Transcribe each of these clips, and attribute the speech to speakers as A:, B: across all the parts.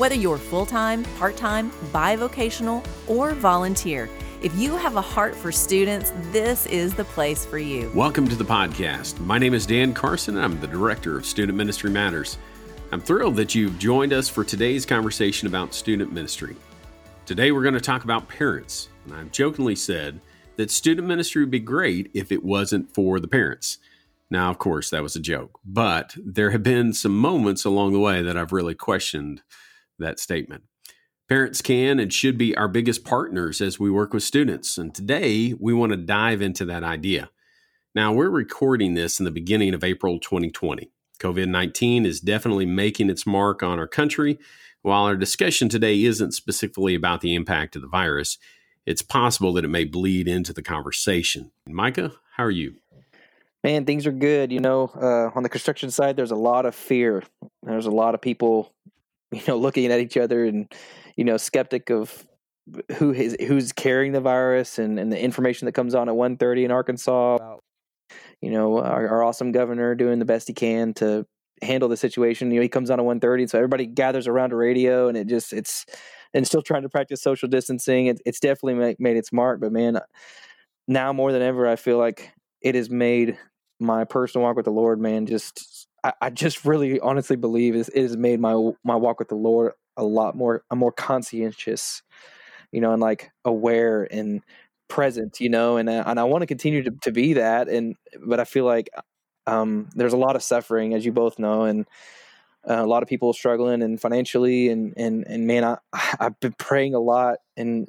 A: Whether you're full time, part time, bivocational, or volunteer, if you have a heart for students, this is the place for you.
B: Welcome to the podcast. My name is Dan Carson, and I'm the Director of Student Ministry Matters. I'm thrilled that you've joined us for today's conversation about student ministry. Today, we're going to talk about parents, and I've jokingly said that student ministry would be great if it wasn't for the parents. Now, of course, that was a joke, but there have been some moments along the way that I've really questioned that statement. Parents can and should be our biggest partners as we work with students, and today we want to dive into that idea. Now, we're recording this in the beginning of April 2020. COVID 19 is definitely making its mark on our country. While our discussion today isn't specifically about the impact of the virus, it's possible that it may bleed into the conversation. Micah, how are you?
C: Man, things are good. You know, uh, on the construction side, there's a lot of fear. There's a lot of people, you know, looking at each other and, you know, skeptic of who is who's carrying the virus and, and the information that comes on at 1.30 in Arkansas about, you know, our, our awesome governor doing the best he can to handle the situation. You know, he comes on at 1.30, so everybody gathers around a radio, and it just it's and still trying to practice social distancing. It, it's definitely make, made its mark, but man, now more than ever, I feel like it has made my personal walk with the Lord, man, just I, I just really honestly believe it has made my my walk with the Lord a lot more a more conscientious, you know, and like aware and present, you know, and uh, and I want to continue to, to be that, and but I feel like um, there's a lot of suffering, as you both know, and uh, a lot of people struggling and financially and and and man I I've been praying a lot and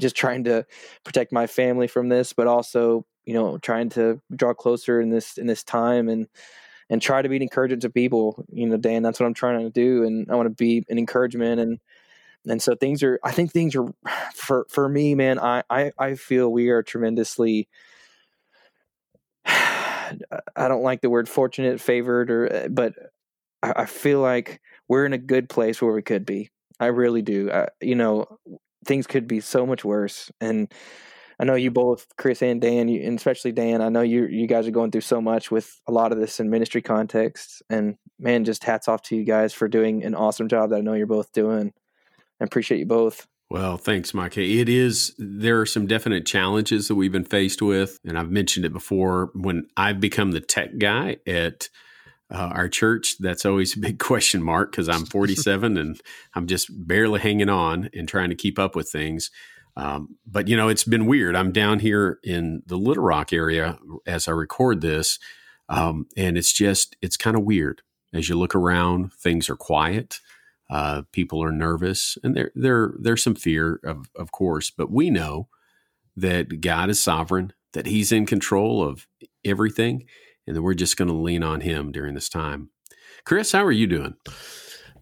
C: just trying to protect my family from this but also you know trying to draw closer in this in this time and and try to be an encouragement to people you know Dan that's what I'm trying to do and I want to be an encouragement and and so things are I think things are for for me man I I, I feel we are tremendously I don't like the word fortunate, favored, or uh, but I, I feel like we're in a good place where we could be. I really do. I, you know, things could be so much worse, and I know you both, Chris and Dan, you, and especially Dan. I know you you guys are going through so much with a lot of this in ministry contexts, and man, just hats off to you guys for doing an awesome job that I know you're both doing. I appreciate you both.
B: Well, thanks, Mike. It is, there are some definite challenges that we've been faced with. And I've mentioned it before. When I've become the tech guy at uh, our church, that's always a big question mark because I'm 47 and I'm just barely hanging on and trying to keep up with things. Um, but you know, it's been weird. I'm down here in the Little Rock area as I record this, um, and it's just it's kind of weird. As you look around, things are quiet. Uh, people are nervous, and there there there's some fear, of of course. But we know that God is sovereign, that He's in control of everything, and that we're just going to lean on him during this time. Chris, how are you doing?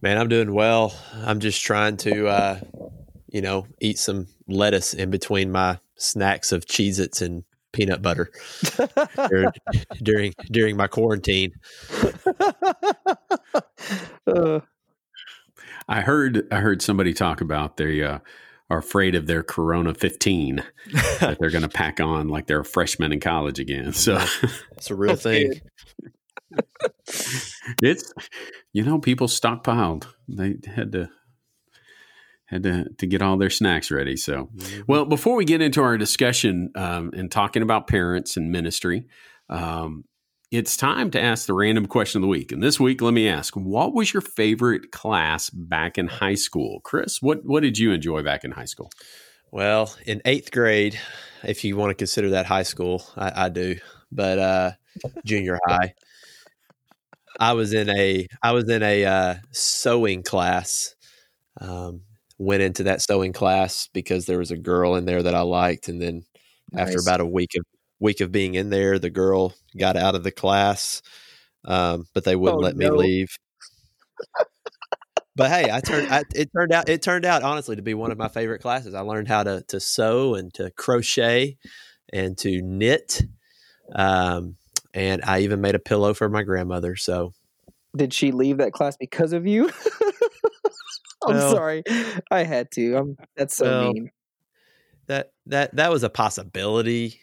D: Man, I'm doing well. I'm just trying to, uh, you know, eat some lettuce in between my snacks of Cheez Its and peanut butter during during my quarantine.
B: uh. I heard I heard somebody talk about the uh, are afraid of their Corona 15 that they're going to pack on like they're a freshman in college again. So
D: it's a real thing.
B: it's you know people stockpiled. They had to had to to get all their snacks ready. So, mm-hmm. well, before we get into our discussion um, and talking about parents and ministry, um, it's time to ask the random question of the week. And this week, let me ask, what was your favorite class back in high school? Chris, what, what did you enjoy back in high school?
D: Well, in eighth grade, if you want to consider that high school, I, I do, but uh, junior high, I was in a I was in a uh, sewing class. Um, went into that sewing class because there was a girl in there that I liked, and then nice. after about a week of week of being in there, the girl got out of the class, um, but they wouldn't oh, let no. me leave. but hey, I turned I, it turned out it turned out honestly to be one of my favorite classes. I learned how to to sew and to crochet and to knit. Um, and I even made a pillow for my grandmother. So,
C: did she leave that class because of you? I'm well, sorry, I had to. I'm, that's so well, mean.
D: That that that was a possibility.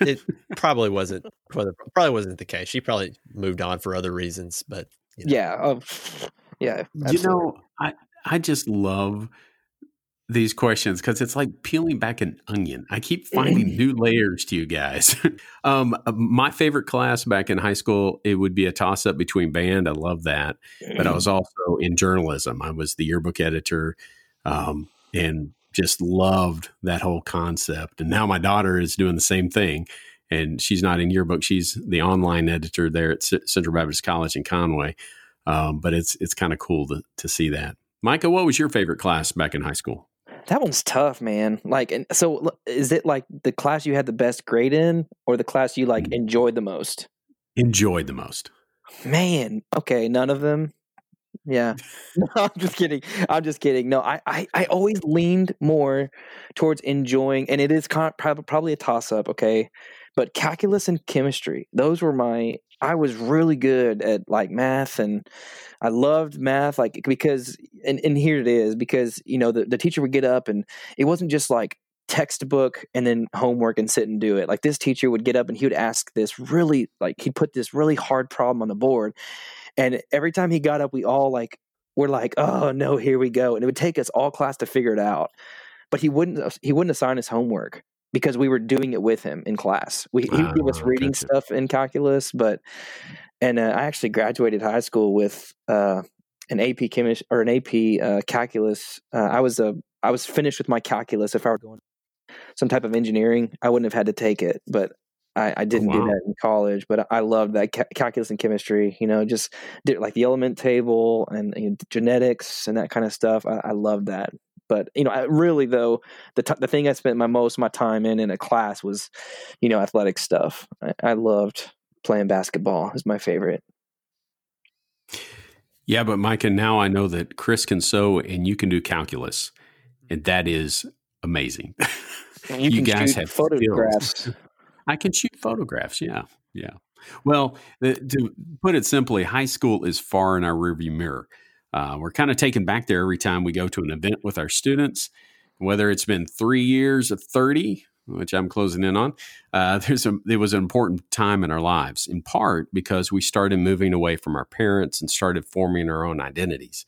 D: it probably wasn't probably wasn't the case. She probably moved on for other reasons, but
C: you know. yeah, uh, yeah.
B: Absolutely. You know, I I just love these questions because it's like peeling back an onion. I keep finding new layers to you guys. um, uh, my favorite class back in high school, it would be a toss up between band. I love that, but I was also in journalism. I was the yearbook editor, um, and just loved that whole concept. And now my daughter is doing the same thing, and she's not in yearbook. She's the online editor there at C- Central Baptist College in Conway. Um, but it's it's kind of cool to to see that. Micah, what was your favorite class back in high school?
C: That one's tough, man. Like, and so is it like the class you had the best grade in, or the class you like mm. enjoyed the most?
B: Enjoyed the most.
C: Man, okay, none of them. Yeah, no, I'm just kidding. I'm just kidding. No, I, I, I always leaned more towards enjoying, and it is con- probably a toss up. Okay, but calculus and chemistry, those were my. I was really good at like math and I loved math, like because and, and here it is because you know the, the teacher would get up and it wasn't just like textbook and then homework and sit and do it. Like this teacher would get up and he would ask this really like he'd put this really hard problem on the board. And every time he got up, we all like were like, oh no, here we go. And it would take us all class to figure it out. But he wouldn't he wouldn't assign us homework because we were doing it with him in class. We, he would give us reading gotcha. stuff in calculus, but and uh, I actually graduated high school with uh, an AP chemistry or an AP uh, calculus. Uh, I was a I was finished with my calculus. If I were going some type of engineering, I wouldn't have had to take it, but I, I didn't oh, wow. do that in college. But I loved that ca- calculus and chemistry. You know, just did like the element table and you know, genetics and that kind of stuff. I, I loved that. But you know, I, really though, the t- the thing I spent my most of my time in in a class was, you know, athletic stuff. I, I loved playing basketball. Is my favorite.
B: Yeah, but Micah, now I know that Chris can sew and you can do calculus, and that is amazing.
C: You, you guys have photographs. Skills.
B: I can shoot photographs. Yeah, yeah. Well, the, to put it simply, high school is far in our rearview mirror. Uh, we're kind of taken back there every time we go to an event with our students, whether it's been three years of 30, which I'm closing in on. Uh, there's a, it was an important time in our lives, in part because we started moving away from our parents and started forming our own identities.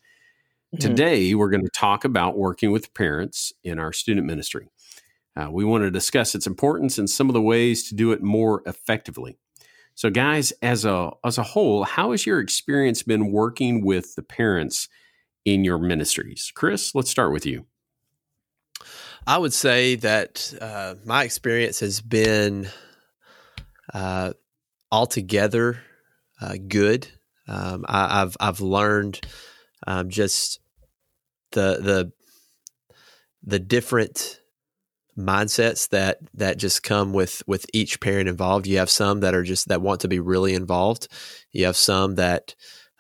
B: Mm-hmm. Today, we're going to talk about working with parents in our student ministry. Uh, we want to discuss its importance and some of the ways to do it more effectively. So, guys, as a as a whole, how has your experience been working with the parents in your ministries? Chris, let's start with you.
D: I would say that uh, my experience has been uh, altogether uh, good. Um, I, have I've learned um, just the the the different mindsets that that just come with with each parent involved. You have some that are just that want to be really involved. You have some that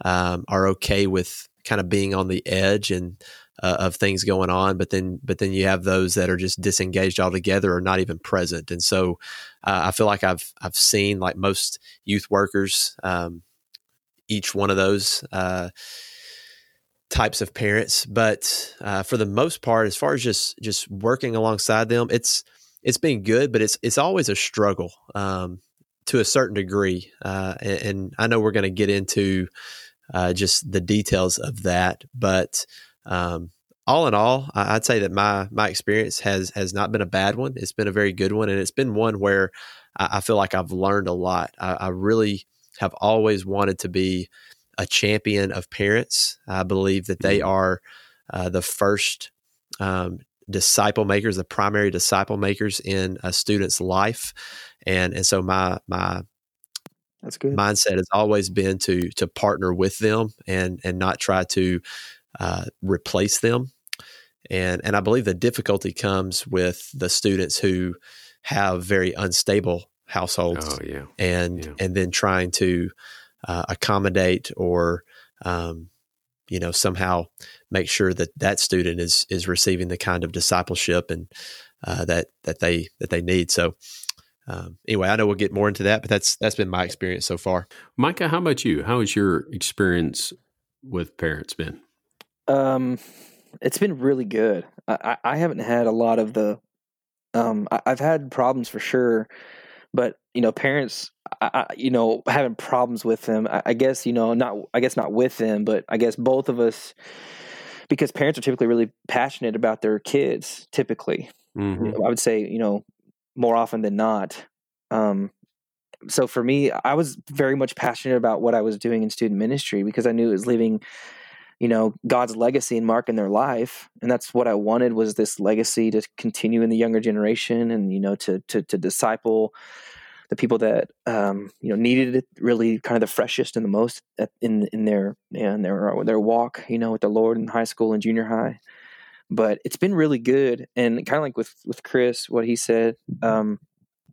D: um, are okay with kind of being on the edge and uh, of things going on, but then but then you have those that are just disengaged altogether or not even present. And so uh, I feel like I've I've seen like most youth workers, um, each one of those. Uh, types of parents, but uh, for the most part, as far as just just working alongside them, it's it's been good, but it's it's always a struggle um, to a certain degree, uh, and, and, I know we're going to get into uh, just the details of that, but um, all in all, I'd say that my my experience has has not been a bad one. It's been a very good one, and it's been one where I, I feel like I've learned a lot. I, I really have always wanted to be a champion of parents. I believe that they mm-hmm. are uh, the first um, disciple makers, the primary disciple makers in a student's life, and and so my my
C: that's good
D: mindset has always been to to partner with them and and not try to uh, replace them. And and I believe the difficulty comes with the students who have very unstable households.
B: Oh, yeah.
D: And
B: yeah.
D: and then trying to uh, accommodate or um, you know somehow make sure that that student is is receiving the kind of discipleship and uh, that that they that they need. So um, anyway, I know we'll get more into that, but that's that's been my experience so far.
B: Micah, how about you? How has your experience with parents been?
C: Um, it's been really good. I, I haven't had a lot of the. Um, I, have had problems for sure, but you know, parents, I, you know, having problems with them. I, I guess you know, not. I guess not with them, but I guess both of us, because parents are typically really passionate about their kids. Typically, mm-hmm. I would say, you know, more often than not. Um, so for me, I was very much passionate about what I was doing in student ministry because I knew it was leaving, you know, God's legacy and mark in their life, and that's what I wanted was this legacy to continue in the younger generation, and you know, to to to disciple the people that um, you know needed it really kind of the freshest and the most in in their in their their walk, you know, with the Lord in high school and junior high. But it's been really good. And kind of like with with Chris, what he said, um,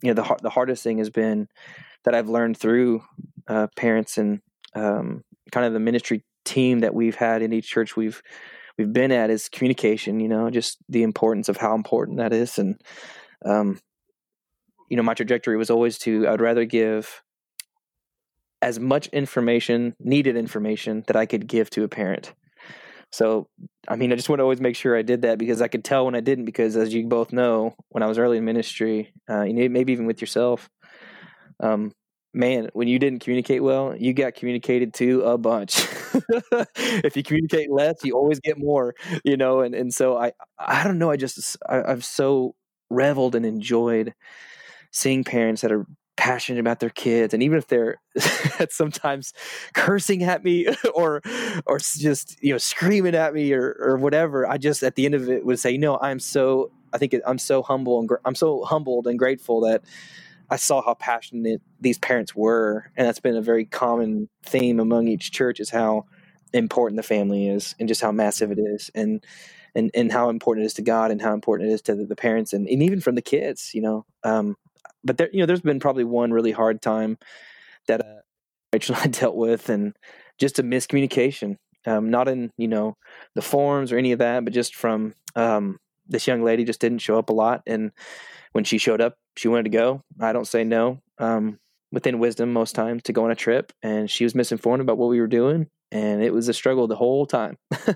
C: you know, the the hardest thing has been that I've learned through uh, parents and um, kind of the ministry team that we've had in each church we've we've been at is communication. You know, just the importance of how important that is, and um, you know, my trajectory was always to I'd rather give as much information, needed information that I could give to a parent so, I mean, I just want to always make sure I did that because I could tell when I didn't. Because as you both know, when I was early in ministry, uh, you know, maybe even with yourself, um, man, when you didn't communicate well, you got communicated to a bunch. if you communicate less, you always get more, you know. And and so I I don't know. I just I, I've so reveled and enjoyed seeing parents that are passionate about their kids and even if they're sometimes cursing at me or or just you know screaming at me or or whatever i just at the end of it would say no i'm so i think i'm so humble and i'm so humbled and grateful that i saw how passionate these parents were and that's been a very common theme among each church is how important the family is and just how massive it is and and and how important it is to god and how important it is to the, the parents and, and even from the kids you know um, but there, you know, there's been probably one really hard time that uh, Rachel and I dealt with, and just a miscommunication. Um, not in you know the forms or any of that, but just from um, this young lady just didn't show up a lot, and when she showed up, she wanted to go. I don't say no. Um, within wisdom, most times to go on a trip, and she was misinformed about what we were doing, and it was a struggle the whole time.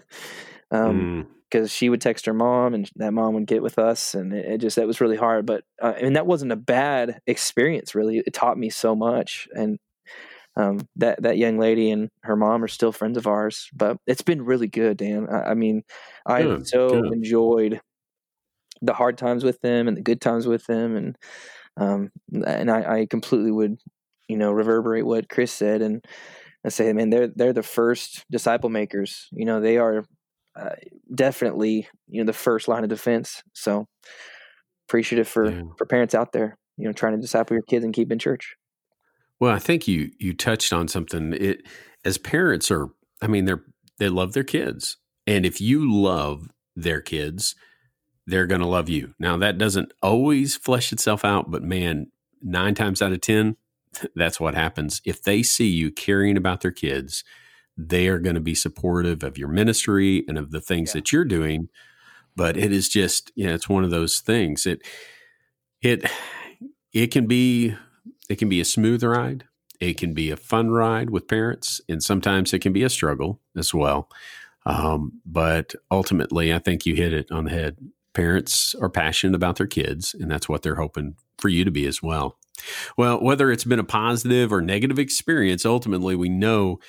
C: um, mm because she would text her mom and that mom would get with us and it, it just that was really hard but uh, and that wasn't a bad experience really it taught me so much and um, that that young lady and her mom are still friends of ours but it's been really good dan i, I mean i so enjoyed the hard times with them and the good times with them and um, and I, I completely would you know reverberate what chris said and I say, man, they're they're the first disciple makers. You know, they are uh, definitely you know the first line of defense. So appreciative for yeah. for parents out there, you know, trying to disciple your kids and keep in church.
B: Well, I think you you touched on something. It as parents are, I mean, they're they love their kids, and if you love their kids, they're going to love you. Now that doesn't always flesh itself out, but man, nine times out of ten, that's what happens. If they see you caring about their kids they are going to be supportive of your ministry and of the things yeah. that you're doing but it is just you know it's one of those things it it it can be it can be a smooth ride it can be a fun ride with parents and sometimes it can be a struggle as well um, but ultimately i think you hit it on the head parents are passionate about their kids and that's what they're hoping for you to be as well well whether it's been a positive or negative experience ultimately we know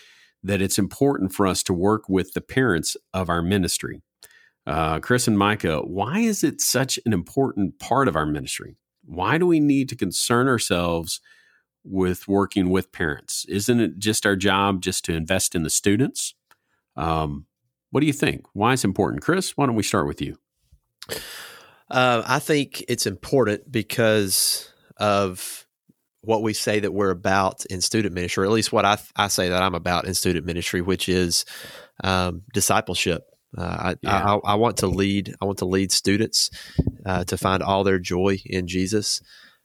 B: that it's important for us to work with the parents of our ministry. Uh, Chris and Micah, why is it such an important part of our ministry? Why do we need to concern ourselves with working with parents? Isn't it just our job just to invest in the students? Um, what do you think? Why is it important? Chris, why don't we start with you?
D: Uh, I think it's important because of what we say that we're about in student ministry, or at least what I, I say that I'm about in student ministry, which is um, discipleship. Uh, I, yeah. I, I, want to lead. I want to lead students uh, to find all their joy in Jesus,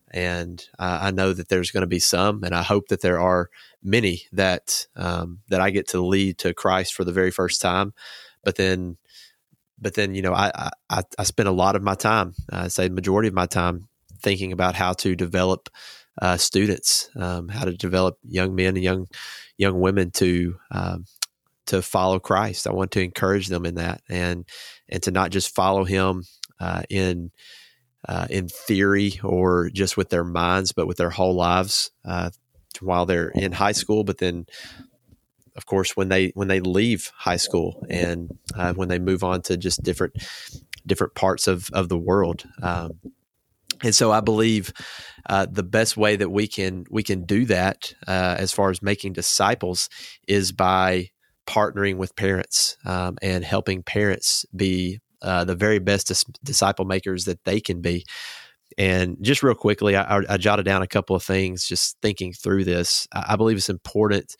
D: and uh, I know that there's going to be some, and I hope that there are many that um, that I get to lead to Christ for the very first time. But then, but then you know, I I, I spend a lot of my time, I say majority of my time, thinking about how to develop uh, students, um, how to develop young men and young young women to um, to follow Christ. I want to encourage them in that, and and to not just follow Him uh, in uh, in theory or just with their minds, but with their whole lives uh, while they're in high school. But then, of course, when they when they leave high school and uh, when they move on to just different different parts of of the world. Um, and so I believe uh, the best way that we can we can do that uh, as far as making disciples is by partnering with parents um, and helping parents be uh, the very best dis- disciple makers that they can be. And just real quickly, I, I, jotted down a couple of things just thinking through this. I, I believe it's important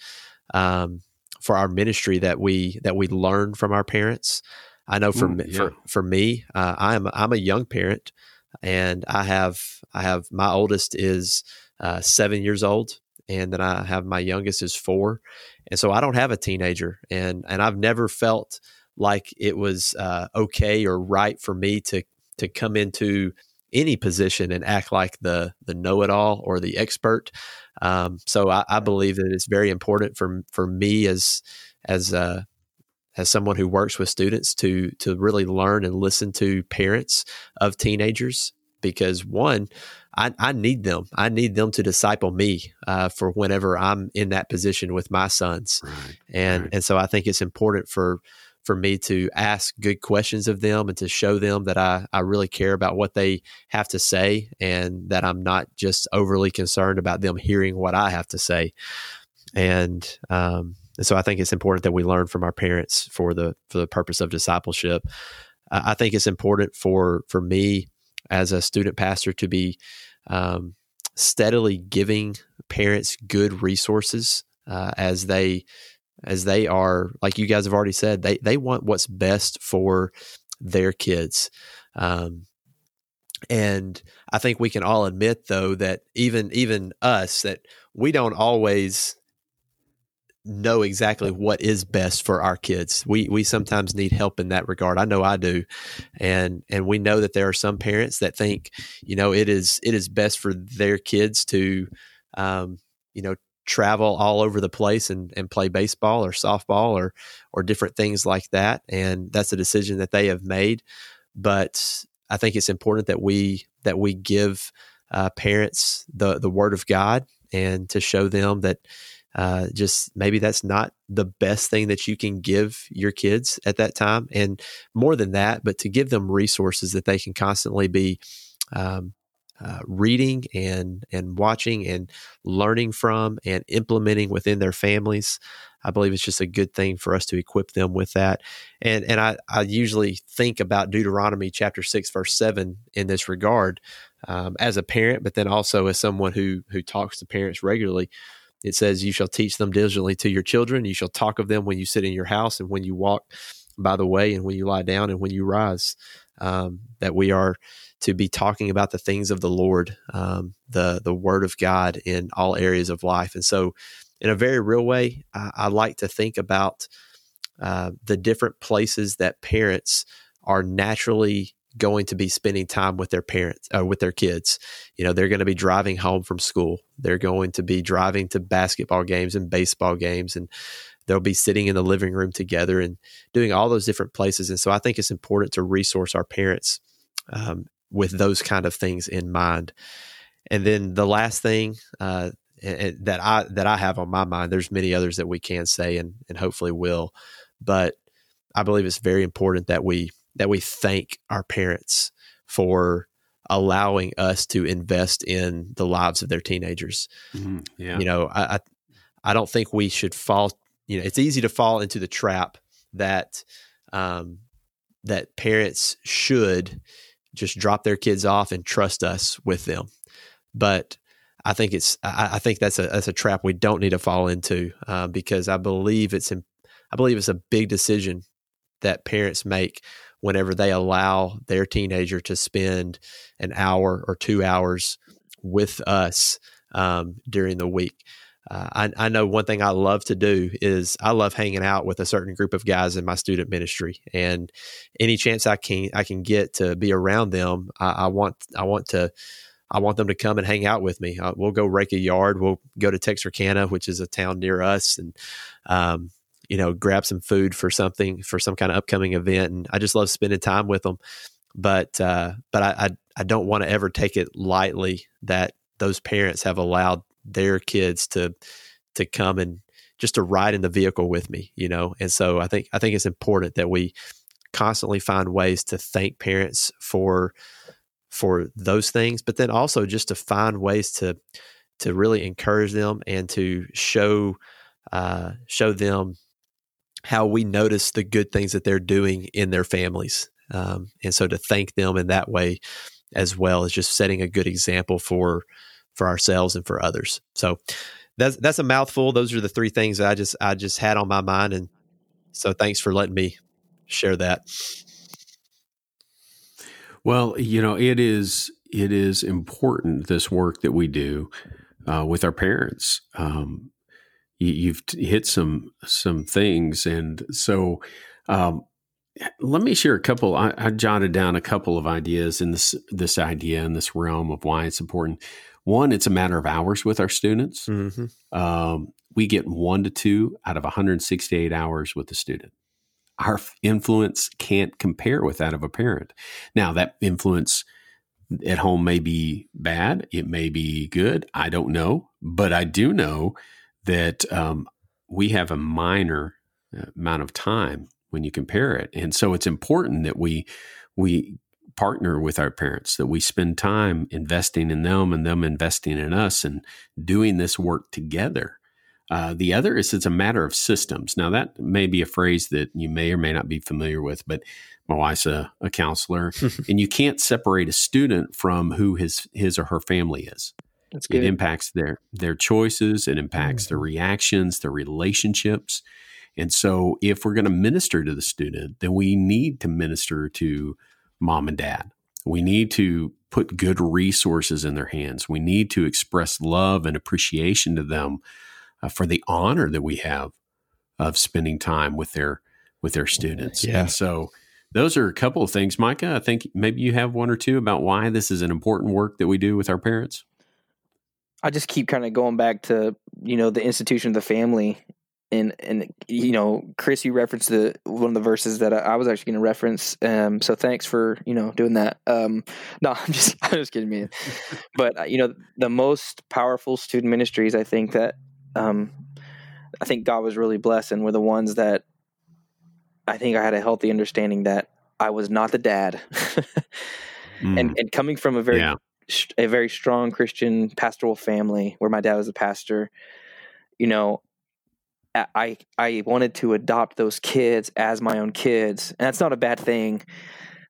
D: um, for our ministry that we that we learn from our parents. I know for Ooh, me, yeah. for for me, uh, I'm I'm a young parent, and I have I have my oldest is uh, seven years old, and then I have my youngest is four, and so I don't have a teenager, and and I've never felt like it was uh, okay or right for me to to come into any position and act like the the know it all or the expert. Um, so I, I, believe that it's very important for for me as as uh, as someone who works with students to to really learn and listen to parents of teenagers because one I, I need them. I need them to disciple me uh, for whenever I'm in that position with my sons, right, and right. and so I think it's important for for me to ask good questions of them and to show them that I I really care about what they have to say and that I'm not just overly concerned about them hearing what I have to say, and um, and so I think it's important that we learn from our parents for the for the purpose of discipleship. I think it's important for for me as a student pastor to be um, steadily giving parents good resources uh, as they as they are like you guys have already said they they want what's best for their kids um, and i think we can all admit though that even even us that we don't always know exactly what is best for our kids. We we sometimes need help in that regard. I know I do. And and we know that there are some parents that think, you know, it is it is best for their kids to um, you know, travel all over the place and, and play baseball or softball or or different things like that. And that's a decision that they have made. But I think it's important that we that we give uh, parents the the word of God and to show them that uh, just maybe that's not the best thing that you can give your kids at that time. And more than that, but to give them resources that they can constantly be um, uh, reading and and watching and learning from and implementing within their families. I believe it's just a good thing for us to equip them with that. And and I, I usually think about Deuteronomy chapter six verse seven in this regard um, as a parent, but then also as someone who who talks to parents regularly. It says, You shall teach them diligently to your children. You shall talk of them when you sit in your house and when you walk by the way and when you lie down and when you rise. Um, that we are to be talking about the things of the Lord, um, the the Word of God in all areas of life. And so, in a very real way, I, I like to think about uh, the different places that parents are naturally going to be spending time with their parents uh, with their kids you know they're going to be driving home from school they're going to be driving to basketball games and baseball games and they'll be sitting in the living room together and doing all those different places and so i think it's important to resource our parents um, with those kind of things in mind and then the last thing uh, that i that i have on my mind there's many others that we can say and and hopefully will but i believe it's very important that we that we thank our parents for allowing us to invest in the lives of their teenagers. Mm-hmm. Yeah. You know, I, I, I don't think we should fall. You know, it's easy to fall into the trap that um, that parents should just drop their kids off and trust us with them. But I think it's I, I think that's a that's a trap we don't need to fall into uh, because I believe it's I believe it's a big decision that parents make whenever they allow their teenager to spend an hour or two hours with us um, during the week. Uh, I, I know one thing I love to do is I love hanging out with a certain group of guys in my student ministry, and any chance I can I can get to be around them, I, I want I want to I want them to come and hang out with me. Uh, we'll go rake a yard. We'll go to Texarkana, which is a town near us, and um, you know, grab some food for something for some kind of upcoming event. And I just love spending time with them. But uh, but I I, I don't want to ever take it lightly that those parents have allowed their kids to to come and just to ride in the vehicle with me, you know. And so I think I think it's important that we constantly find ways to thank parents for for those things, but then also just to find ways to to really encourage them and to show uh, show them how we notice the good things that they're doing in their families. Um, and so to thank them in that way as well is just setting a good example for for ourselves and for others. So that's that's a mouthful. Those are the three things I just I just had on my mind, and so thanks for letting me share that.
B: Well, you know, it is it is important this work that we do uh, with our parents. Um, you, have hit some some things, and so um, let me share a couple. I, I, jotted down a couple of ideas in this this idea in this realm of why it's important. One, it's a matter of hours with our students. Mm-hmm. Um, we get one to two out of 168 hours with the student. Our influence can't compare with that of a parent. Now, that influence at home may be bad, it may be good. I don't know, but I do know that um, we have a minor uh, amount of time when you compare it, and so it's important that we we partner with our parents, that we spend time investing in them and them investing in us and doing this work together. Uh, the other is it's a matter of systems. Now, that may be a phrase that you may or may not be familiar with, but my wife's a, a counselor, and you can't separate a student from who his his or her family is. It impacts their their choices. It impacts mm-hmm. their reactions, their relationships. And so, if we're going to minister to the student, then we need to minister to mom and dad. We need to put good resources in their hands. We need to express love and appreciation to them uh, for the honor that we have of spending time with their with their students. Yeah. And so those are a couple of things, Micah. I think maybe you have one or two about why this is an important work that we do with our parents.
C: I just keep kind of going back to you know the institution of the family and and you know chris you referenced the one of the verses that i, I was actually going to reference um so thanks for you know doing that um no i'm just i'm just kidding man but uh, you know the most powerful student ministries i think that um i think god was really blessing were the ones that i think i had a healthy understanding that i was not the dad mm. and and coming from a very yeah. a very strong christian pastoral family where my dad was a pastor you know I I wanted to adopt those kids as my own kids, and that's not a bad thing.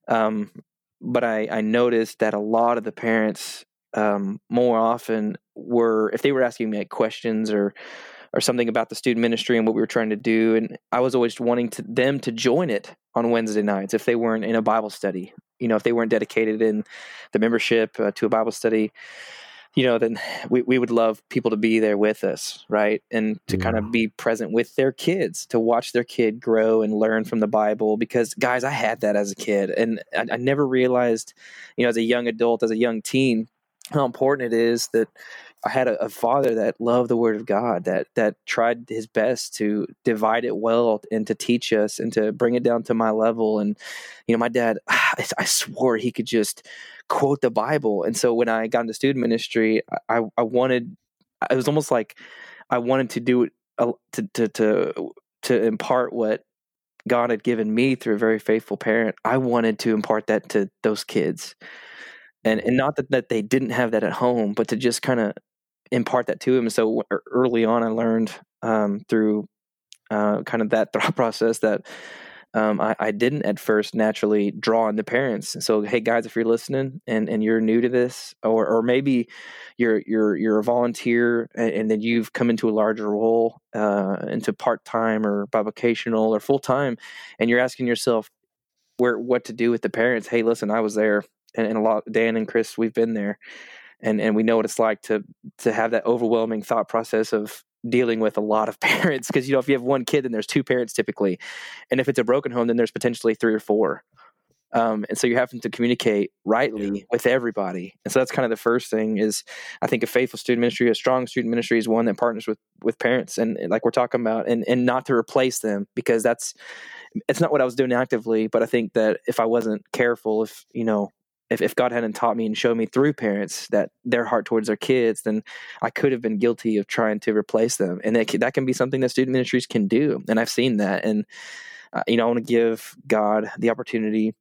C: Um, but I I noticed that a lot of the parents um, more often were if they were asking me like questions or or something about the student ministry and what we were trying to do, and I was always wanting to them to join it on Wednesday nights if they weren't in a Bible study. You know, if they weren't dedicated in the membership uh, to a Bible study you know, then we, we would love people to be there with us, right? And to yeah. kind of mm-hmm. be present with their kids, to watch their kid grow and learn from the Bible. Because, guys, I had that as a kid. And I, I never realized, you know, as a young adult, as a young teen, how important it is that I had a, a, father that loved the Word of God, that that tried his best to divide it well and to teach us and to bring it down to my level. And you know, my dad, I, I swore he could just quote the Bible. And so when I got into student ministry, I, I wanted, it was almost like I wanted to do it to, to, to, to impart what God had given me through a very faithful parent. I wanted to impart that to those kids. And, and not that, that they didn't have that at home, but to just kind of impart that to them. So early on, I learned um, through uh, kind of that thought process that um, I, I, didn't at first naturally draw on the parents. So, hey guys, if you're listening and, and you're new to this, or or maybe you're you're you're a volunteer and, and then you've come into a larger role, uh, into part time or bivocational or full time, and you're asking yourself where what to do with the parents. Hey, listen, I was there, and, and a lot Dan and Chris, we've been there. and and we know what it's like to to have that overwhelming thought process of dealing with a lot of parents because you know if you have one kid then there's two parents typically and if it's a broken home then there's potentially three or four um, and so you're having to communicate rightly yeah. with everybody and so that's kind of the first thing is i think a faithful student ministry a strong student ministry is one that partners with with parents and, and like we're talking about and and not to replace them because that's it's not what i was doing actively but i think that if i wasn't careful if you know if, if God hadn't taught me and showed me through parents that their heart towards their kids, then I could have been guilty of trying to replace them. And that, that can be something that student ministries can do. And I've seen that. And, uh, you know, I want to give God the opportunity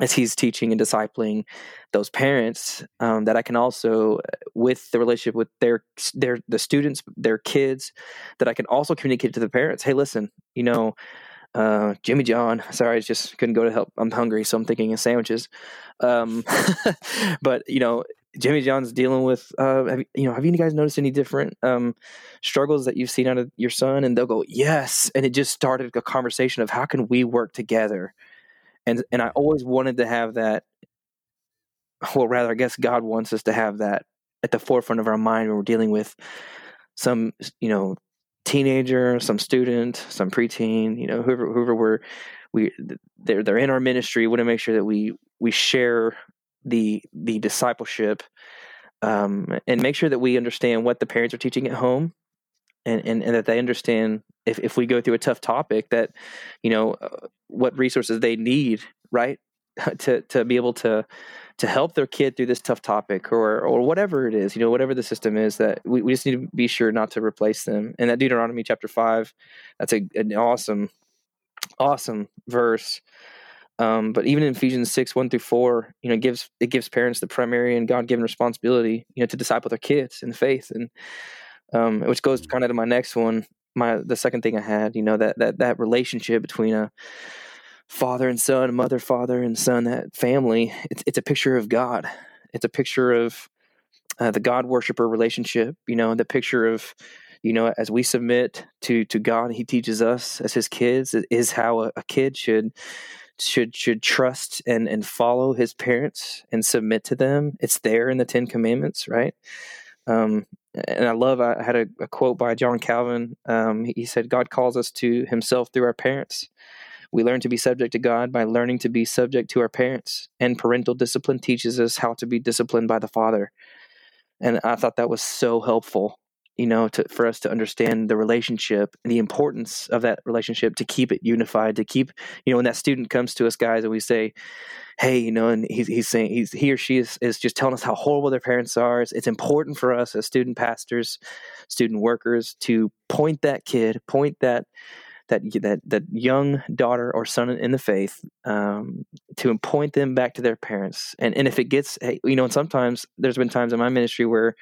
C: as he's teaching and discipling those parents um, that i can also with the relationship with their their the students their kids that i can also communicate to the parents hey listen you know uh, Jimmy John. Sorry, I just couldn't go to help. I'm hungry, so I'm thinking of sandwiches. Um, but you know, Jimmy John's dealing with. Uh, have, you know, have you guys noticed any different um, struggles that you've seen out of your son? And they'll go, yes. And it just started a conversation of how can we work together. And and I always wanted to have that. Well, rather, I guess God wants us to have that at the forefront of our mind when we're dealing with some, you know, teenager, some student, some preteen, you know, whoever whoever we're we they're they're in our ministry. We want to make sure that we we share the the discipleship um, and make sure that we understand what the parents are teaching at home and, and, and that they understand if, if we go through a tough topic that you know uh, what resources they need right to to be able to to help their kid through this tough topic or or whatever it is, you know, whatever the system is that we, we just need to be sure not to replace them. And that Deuteronomy chapter five, that's a, an awesome, awesome verse. Um, but even in Ephesians six one through four, you know, it gives it gives parents the primary and God given responsibility, you know, to disciple their kids in faith, and um, which goes kind of to my next one, my the second thing I had, you know, that that that relationship between a father and son, mother, father and son, that family, it's, it's a picture of God. It's a picture of uh, the God worshiper relationship, you know, the picture of, you know, as we submit to, to God, he teaches us as his kids is how a, a kid should, should, should trust and, and follow his parents and submit to them. It's there in the 10 commandments, right? Um, and I love, I had a, a quote by John Calvin. Um, he said, God calls us to himself through our parents. We learn to be subject to God by learning to be subject to our parents, and parental discipline teaches us how to be disciplined by the Father. And I thought that was so helpful, you know, to, for us to understand the relationship and the importance of that relationship to keep it unified, to keep, you know, when that student comes to us, guys, and we say, hey, you know, and he's, he's saying, he's, he or she is, is just telling us how horrible their parents are. It's, it's important for us as student pastors, student workers to point that kid, point that that that that young daughter or son in the faith um, to point them back to their parents. And and if it gets, you know, and sometimes there's been times in my ministry where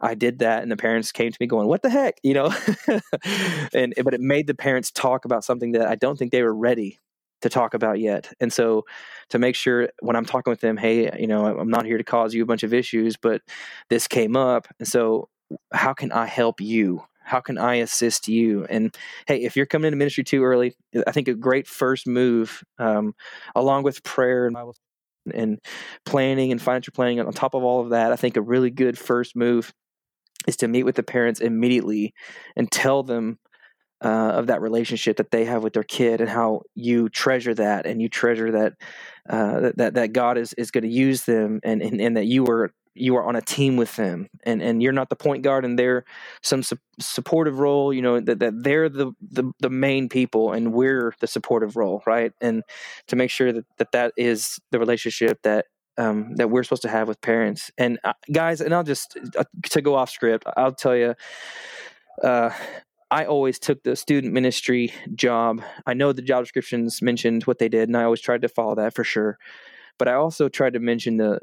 C: I did that, and the parents came to me going, "What the heck," you know, and but it made the parents talk about something that I don't think they were ready to talk about yet. And so to make sure when I'm talking with them, hey, you know, I'm not here to cause you a bunch of issues, but this came up. And so how can I help you? How can I assist you? And hey, if you're coming into ministry too early, I think a great first move, um, along with prayer and Bible and planning and financial planning, on top of all of that, I think a really good first move is to meet with the parents immediately and tell them uh, of that relationship that they have with their kid and how you treasure that and you treasure that uh, that that God is is going to use them and, and and that you were you are on a team with them and and you're not the point guard and they're some su- supportive role you know that, that they're the, the the main people and we're the supportive role right and to make sure that that, that is the relationship that um, that we're supposed to have with parents and uh, guys and i'll just uh, to go off script i'll tell you uh, I always took the student ministry job. I know the job descriptions mentioned what they did, and I always tried to follow that for sure. But I also tried to mention the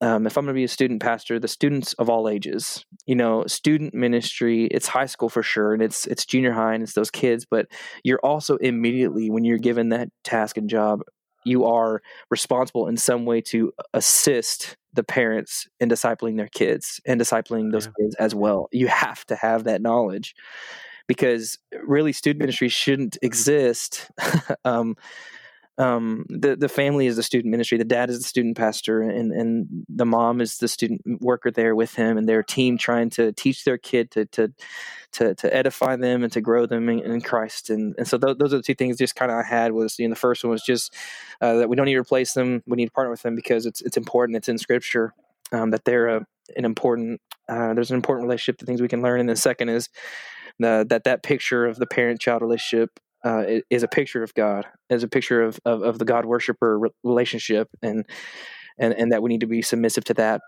C: um, if I'm going to be a student pastor, the students of all ages, you know, student ministry, it's high school for sure, and it's it's junior high, and it's those kids. But you're also immediately when you're given that task and job, you are responsible in some way to assist the parents in discipling their kids and discipling those yeah. kids as well. You have to have that knowledge because really student ministry shouldn't exist um, um, the the family is the student ministry. The dad is the student pastor, and and the mom is the student worker there with him, and their team trying to teach their kid to to to, to edify them and to grow them in, in Christ. And and so th- those are the two things just kind of I had was you know the first one was just uh, that we don't need to replace them. We need to partner with them because it's it's important. It's in Scripture um, that they're a, an important. Uh, there's an important relationship. The things we can learn, and the second is the, that that picture of the parent child relationship uh, is a picture of God, is a picture of, of, of the God worshiper re- relationship, and and and that we need to be submissive to that.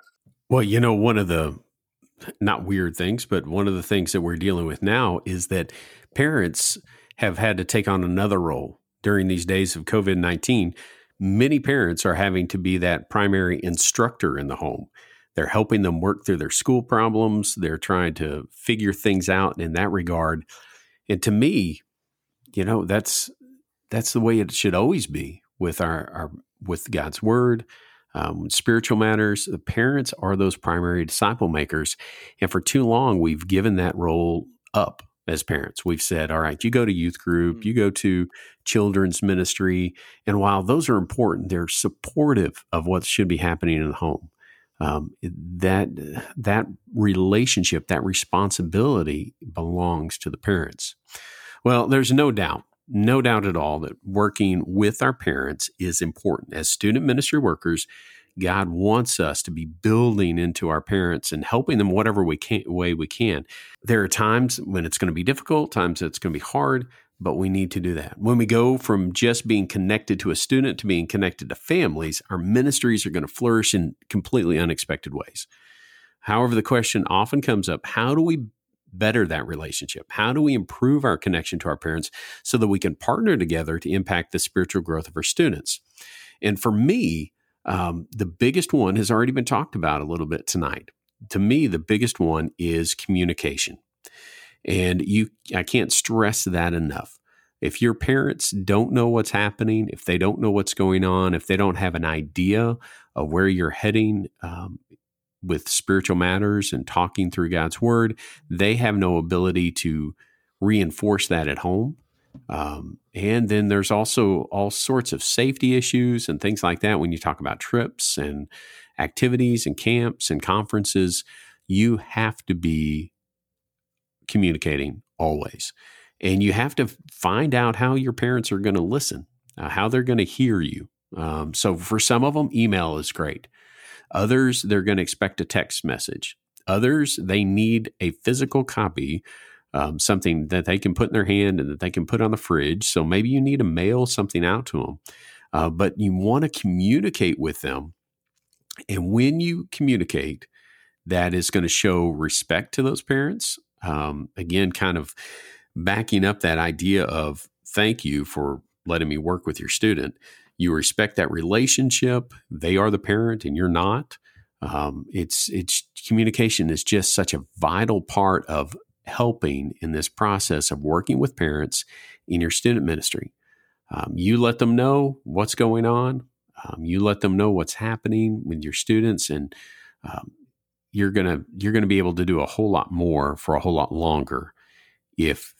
B: Well, you know, one of the not weird things, but one of the things that we're dealing with now is that parents have had to take on another role during these days of COVID nineteen. Many parents are having to be that primary instructor in the home. They're helping them work through their school problems. They're trying to figure things out in that regard. And to me, you know that's that's the way it should always be with our, our with God's word, um, spiritual matters. The parents are those primary disciple makers, and for too long we've given that role up as parents. We've said, "All right, you go to youth group, mm-hmm. you go to children's ministry," and while those are important, they're supportive of what should be happening in the home. Um, that that relationship, that responsibility belongs to the parents. Well, there's no doubt, no doubt at all that working with our parents is important. As student ministry workers, God wants us to be building into our parents and helping them whatever we can, way we can. There are times when it's going to be difficult, times it's going to be hard, but we need to do that. When we go from just being connected to a student to being connected to families, our ministries are going to flourish in completely unexpected ways. However, the question often comes up how do we better that relationship? How do we improve our connection to our parents so that we can partner together to impact the spiritual growth of our students? And for me, um, the biggest one has already been talked about a little bit tonight. To me, the biggest one is communication. And you I can't stress that enough. If your parents don't know what's happening, if they don't know what's going on, if they don't have an idea of where you're heading, um, with spiritual matters and talking through God's word, they have no ability to reinforce that at home. Um, and then there's also all sorts of safety issues and things like that when you talk about trips and activities and camps and conferences. You have to be communicating always. And you have to find out how your parents are going to listen, uh, how they're going to hear you. Um, so for some of them, email is great. Others, they're going to expect a text message. Others, they need a physical copy, um, something that they can put in their hand and that they can put on the fridge. So maybe you need to mail something out to them. Uh, but you want to communicate with them. And when you communicate, that is going to show respect to those parents. Um, again, kind of backing up that idea of thank you for letting me work with your student you respect that relationship. They are the parent and you're not. Um, it's it's communication is just such a vital part of helping in this process of working with parents in your student ministry. Um, you let them know what's going on. Um, you let them know what's happening with your students, and um, you're gonna you're gonna be able to do a whole lot more for a whole lot longer if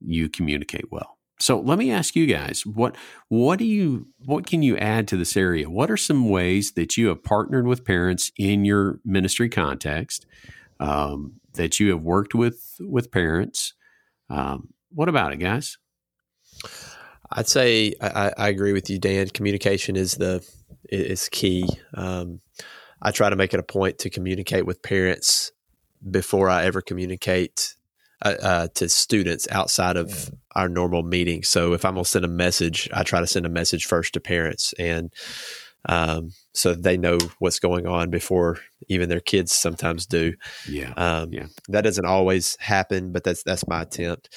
B: you communicate well. So let me ask you guys what what do you what can you add to this area? What are some ways that you have partnered with parents in your ministry context um, that you have worked with with parents? Um, what about it, guys?
D: I'd say I, I, agree with you, Dan. Communication is the is key. Um, I try to make it a point to communicate with parents before I ever communicate uh, uh, to students outside of our normal meeting. So if I'm going to send a message, I try to send a message first to parents and um, so they know what's going on before even their kids sometimes do.
B: Yeah,
D: um,
B: yeah.
D: That doesn't always happen, but that's that's my attempt.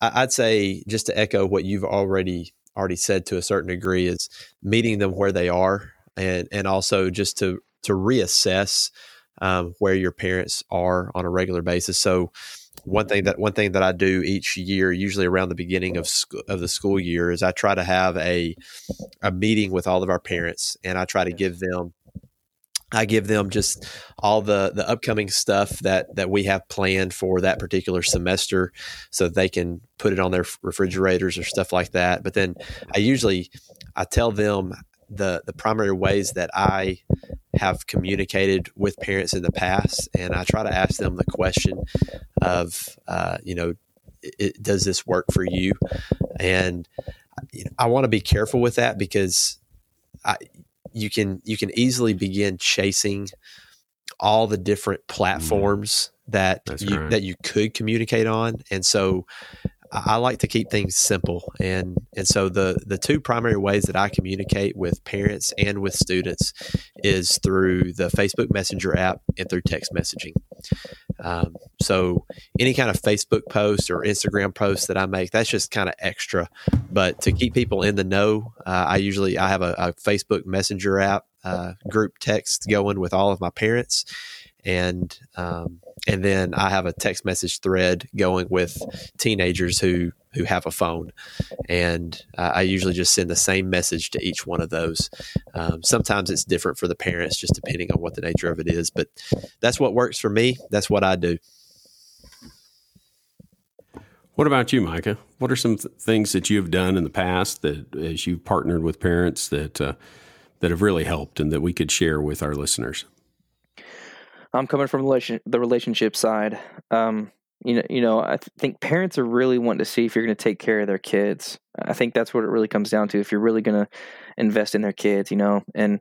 D: I, I'd say just to echo what you've already already said to a certain degree is meeting them where they are, and and also just to to reassess um, where your parents are on a regular basis. So one mm-hmm. thing that one thing that I do each year, usually around the beginning of sc- of the school year, is I try to have a a meeting with all of our parents, and I try to give them I give them just all the the upcoming stuff that that we have planned for that particular semester, so they can put it on their refrigerators or stuff like that. But then I usually I tell them the the primary ways that I have communicated with parents in the past, and I try to ask them the question of, uh, you know, it, does this work for you? And you know, I want to be careful with that because I, you can you can easily begin chasing all the different mm-hmm. platforms that That's you that you could communicate on, and so I like to keep things simple, and and so the the two primary ways that I communicate with parents and with students is through the Facebook Messenger app and through text messaging. Um, so any kind of Facebook post or Instagram post that I make, that's just kind of extra. But to keep people in the know, uh, I usually I have a, a Facebook Messenger app uh, group text going with all of my parents, and um, and then I have a text message thread going with teenagers who who have a phone, and uh, I usually just send the same message to each one of those. Um, sometimes it's different for the parents, just depending on what the nature of it is. But that's what works for me. That's what I do.
B: What about you, Micah? What are some th- things that you have done in the past that, as you've partnered with parents, that uh, that have really helped and that we could share with our listeners?
C: I'm coming from the relationship side. Um, you know, you know, I th- think parents are really wanting to see if you're going to take care of their kids. I think that's what it really comes down to. If you're really going to invest in their kids, you know, and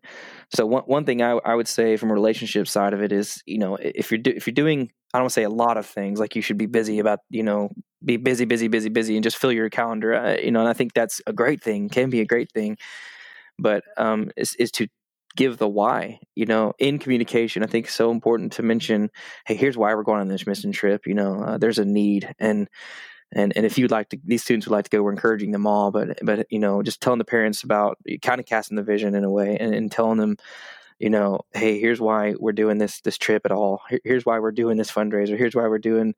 C: so one one thing I, I would say from a relationship side of it is, you know, if you're do, if you're doing, I don't want to say a lot of things, like you should be busy about, you know, be busy, busy, busy, busy, and just fill your calendar, uh, you know, and I think that's a great thing, can be a great thing, but um, is is to give the why you know in communication i think it's so important to mention hey here's why we're going on this mission trip you know uh, there's a need and and and if you'd like to these students would like to go we're encouraging them all but but you know just telling the parents about kind of casting the vision in a way and, and telling them you know hey here's why we're doing this this trip at all. Here's why we're doing this fundraiser. Here's why we're doing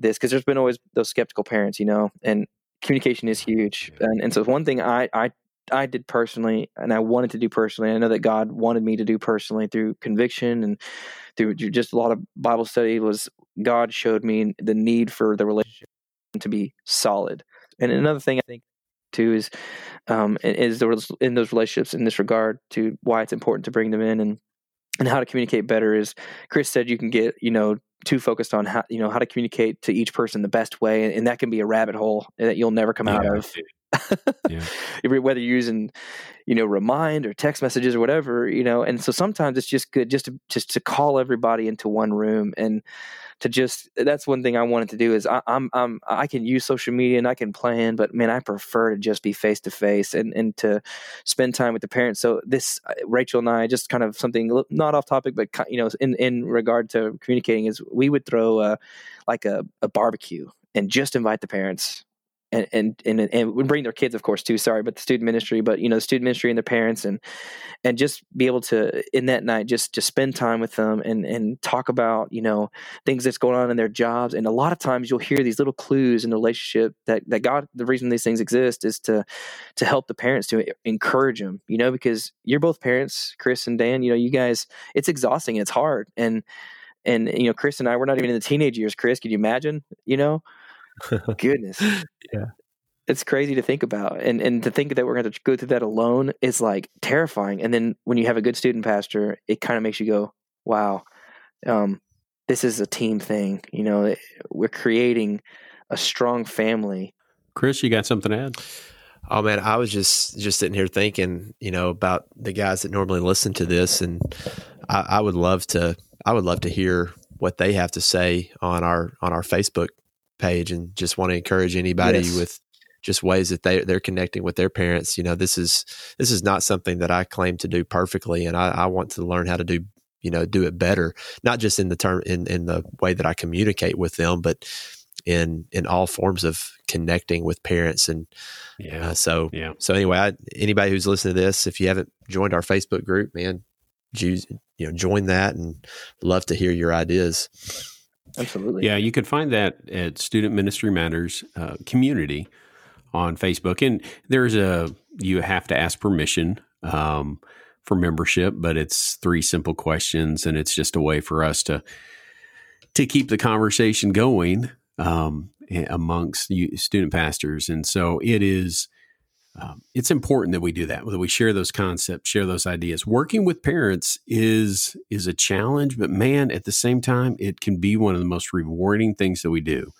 C: this because there's been always those skeptical parents you know and communication is huge and, and so one thing i i I did personally, and I wanted to do personally. I know that God wanted me to do personally through conviction and through just a lot of Bible study. Was God showed me the need for the relationship to be solid. And another thing I think too is um, is the, in those relationships in this regard to why it's important to bring them in and and how to communicate better is Chris said you can get you know too focused on how you know how to communicate to each person the best way and that can be a rabbit hole that you'll never come out of yeah. whether you're using you know remind or text messages or whatever you know and so sometimes it's just good just to just to call everybody into one room and to just that's one thing I wanted to do is I, I'm I'm I can use social media and I can plan, but man, I prefer to just be face to face and and to spend time with the parents. So this uh, Rachel and I just kind of something not off topic, but you know in in regard to communicating is we would throw a, like a, a barbecue and just invite the parents and, and and and bring their kids, of course, too. Sorry, but the student ministry, but you know, the student ministry and their parents, and and just be able to in that night just to spend time with them and and talk about you know things that's going on in their jobs. And a lot of times you'll hear these little clues in the relationship that that God, the reason these things exist is to to help the parents to encourage them. You know, because you're both parents, Chris and Dan. You know, you guys, it's exhausting it's hard and. And you know, Chris and I, we're not even in the teenage years. Chris, can you imagine? You know, Goodness.
D: yeah.
C: It's crazy to think about. And and to think that we're going to go through that alone is like terrifying. And then when you have a good student pastor, it kind of makes you go, wow, um, this is a team thing. You know, eh, we're creating a strong family.
B: Chris, you got something to add?
D: Oh man, I was just just sitting here thinking, you know, about the guys that normally listen to this, and I, I would love to, I would love to hear what they have to say on our on our Facebook page and just want to encourage anybody yes. with just ways that they they're connecting with their parents. You know, this is this is not something that I claim to do perfectly, and I, I want to learn how to do you know do it better, not just in the term in in the way that I communicate with them, but in in all forms of connecting with parents and yeah uh, so yeah so anyway I, anybody who's listening to this if you haven't joined our facebook group man you, you know join that and love to hear your ideas
C: Absolutely.
B: Yeah, you can find that at Student Ministry Matters uh, community on Facebook, and there's a you have to ask permission um, for membership, but it's three simple questions, and it's just a way for us to to keep the conversation going um, amongst student pastors, and so it is um, it's important that we do that that we share those concepts share those ideas. Working with parents is is a challenge but man at the same time it can be one of the most rewarding things that we do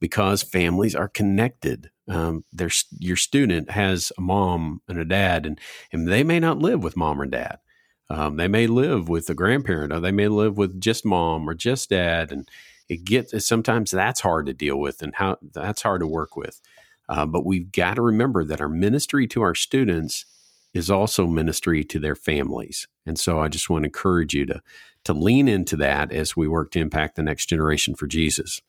B: because families are connected. Um, there's your student has a mom and a dad and and they may not live with mom or dad. Um, they may live with a grandparent or they may live with just mom or just dad and it gets sometimes that's hard to deal with and how that's hard to work with uh, but we've got to remember that our ministry to our students is also ministry to their families. And so I just want to encourage you to, to lean into that as we work to impact the next generation for Jesus.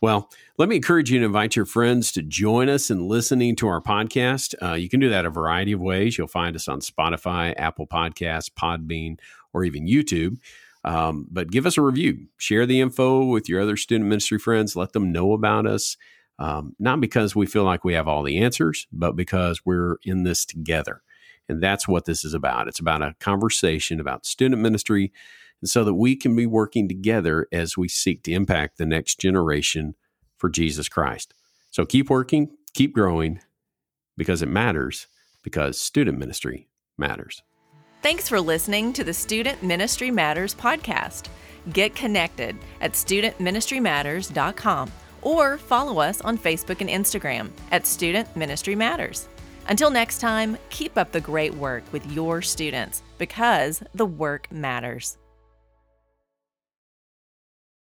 B: Well, let me encourage you to invite your friends to join us in listening to our podcast. Uh, you can do that a variety of ways. You'll find us on Spotify, Apple Podcasts, Podbean, or even YouTube. Um, but give us a review. Share the info with your other student ministry friends. Let them know about us. Um, not because we feel like we have all the answers, but because we're in this together. And that's what this is about. It's about a conversation about student ministry, and so that we can be working together as we seek to impact the next generation for Jesus Christ. So keep working, keep growing, because it matters, because student ministry matters.
A: Thanks for listening to the Student Ministry Matters podcast. Get connected at studentministrymatters.com or follow us on Facebook and Instagram at Student Ministry Matters. Until next time, keep up the great work with your students because the work matters.